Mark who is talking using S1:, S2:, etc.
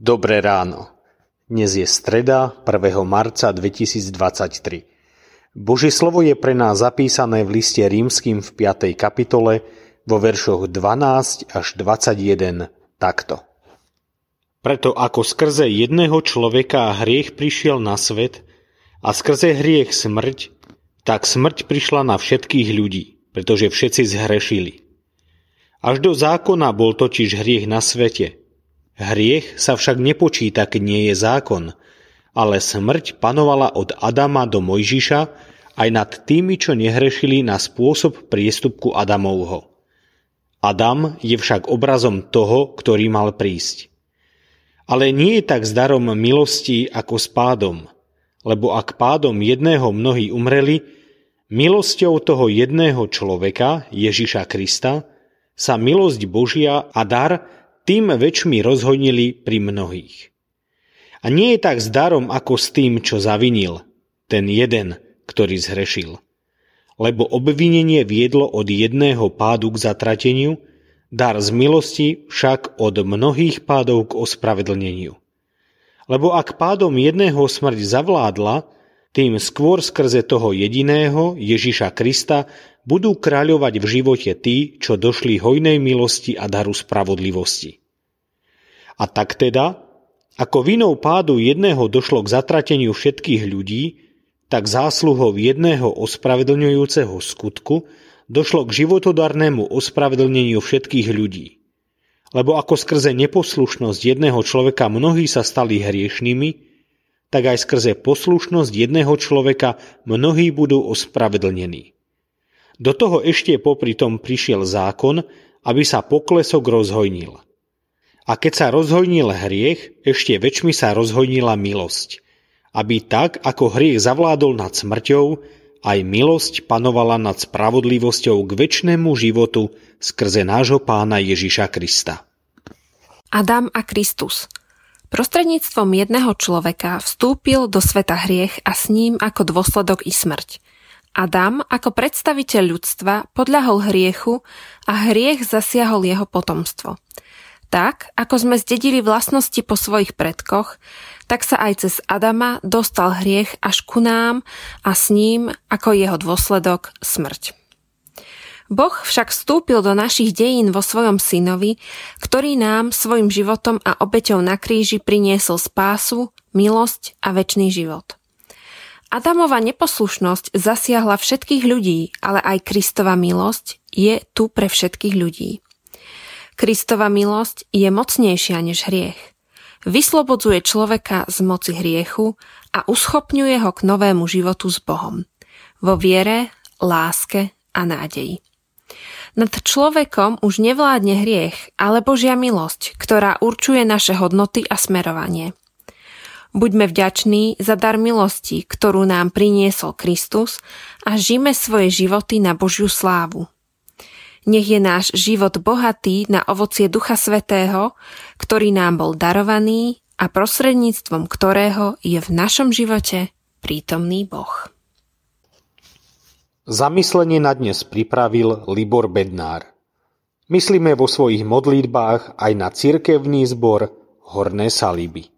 S1: Dobré ráno. Dnes je streda 1. marca 2023. Božie slovo je pre nás zapísané v liste rímským v 5. kapitole vo veršoch 12 až 21 takto. Preto ako skrze jedného človeka hriech prišiel na svet a skrze hriech smrť, tak smrť prišla na všetkých ľudí, pretože všetci zhrešili. Až do zákona bol totiž hriech na svete – Hriech sa však nepočíta, keď nie je zákon, ale smrť panovala od Adama do Mojžiša aj nad tými, čo nehrešili na spôsob priestupku Adamovho. Adam je však obrazom toho, ktorý mal prísť. Ale nie je tak s darom milosti ako s pádom, lebo ak pádom jedného mnohí umreli, milosťou toho jedného človeka, Ježiša Krista, sa milosť Božia a dar tým väčšmi rozhojnili pri mnohých. A nie je tak s darom ako s tým, čo zavinil, ten jeden, ktorý zhrešil. Lebo obvinenie viedlo od jedného pádu k zatrateniu, dar z milosti však od mnohých pádov k ospravedlneniu. Lebo ak pádom jedného smrť zavládla, tým skôr skrze toho jediného, Ježiša Krista, budú kráľovať v živote tí, čo došli hojnej milosti a daru spravodlivosti. A tak teda, ako vinou pádu jedného došlo k zatrateniu všetkých ľudí, tak zásluhou jedného ospravedlňujúceho skutku došlo k životodarnému ospravedlneniu všetkých ľudí. Lebo ako skrze neposlušnosť jedného človeka mnohí sa stali hriešnými, tak aj skrze poslušnosť jedného človeka mnohí budú ospravedlnení. Do toho ešte popri tom prišiel zákon, aby sa poklesok rozhojnil. A keď sa rozhojnil hriech, ešte väčšmi sa rozhojnila milosť. Aby tak, ako hriech zavládol nad smrťou, aj milosť panovala nad spravodlivosťou k väčšnému životu skrze nášho pána Ježiša Krista.
S2: Adam a Kristus Prostredníctvom jedného človeka vstúpil do sveta hriech a s ním ako dôsledok i smrť. Adam ako predstaviteľ ľudstva podľahol hriechu a hriech zasiahol jeho potomstvo. Tak, ako sme zdedili vlastnosti po svojich predkoch, tak sa aj cez Adama dostal hriech až ku nám a s ním ako jeho dôsledok smrť. Boh však vstúpil do našich dejín vo svojom synovi, ktorý nám svojim životom a obeťou na kríži priniesol spásu, milosť a väčší život. Adamova neposlušnosť zasiahla všetkých ľudí, ale aj Kristova milosť je tu pre všetkých ľudí. Kristova milosť je mocnejšia než hriech. Vyslobodzuje človeka z moci hriechu a uschopňuje ho k novému životu s Bohom. Vo viere, láske a nádeji. Nad človekom už nevládne hriech, ale Božia milosť, ktorá určuje naše hodnoty a smerovanie. Buďme vďační za dar milosti, ktorú nám priniesol Kristus a žime svoje životy na Božiu slávu. Nech je náš život bohatý na ovocie Ducha Svetého, ktorý nám bol darovaný a prostredníctvom ktorého je v našom živote prítomný Boh.
S1: Zamyslenie na dnes pripravil Libor Bednár. Myslíme vo svojich modlitbách aj na cirkevný zbor Horné Saliby.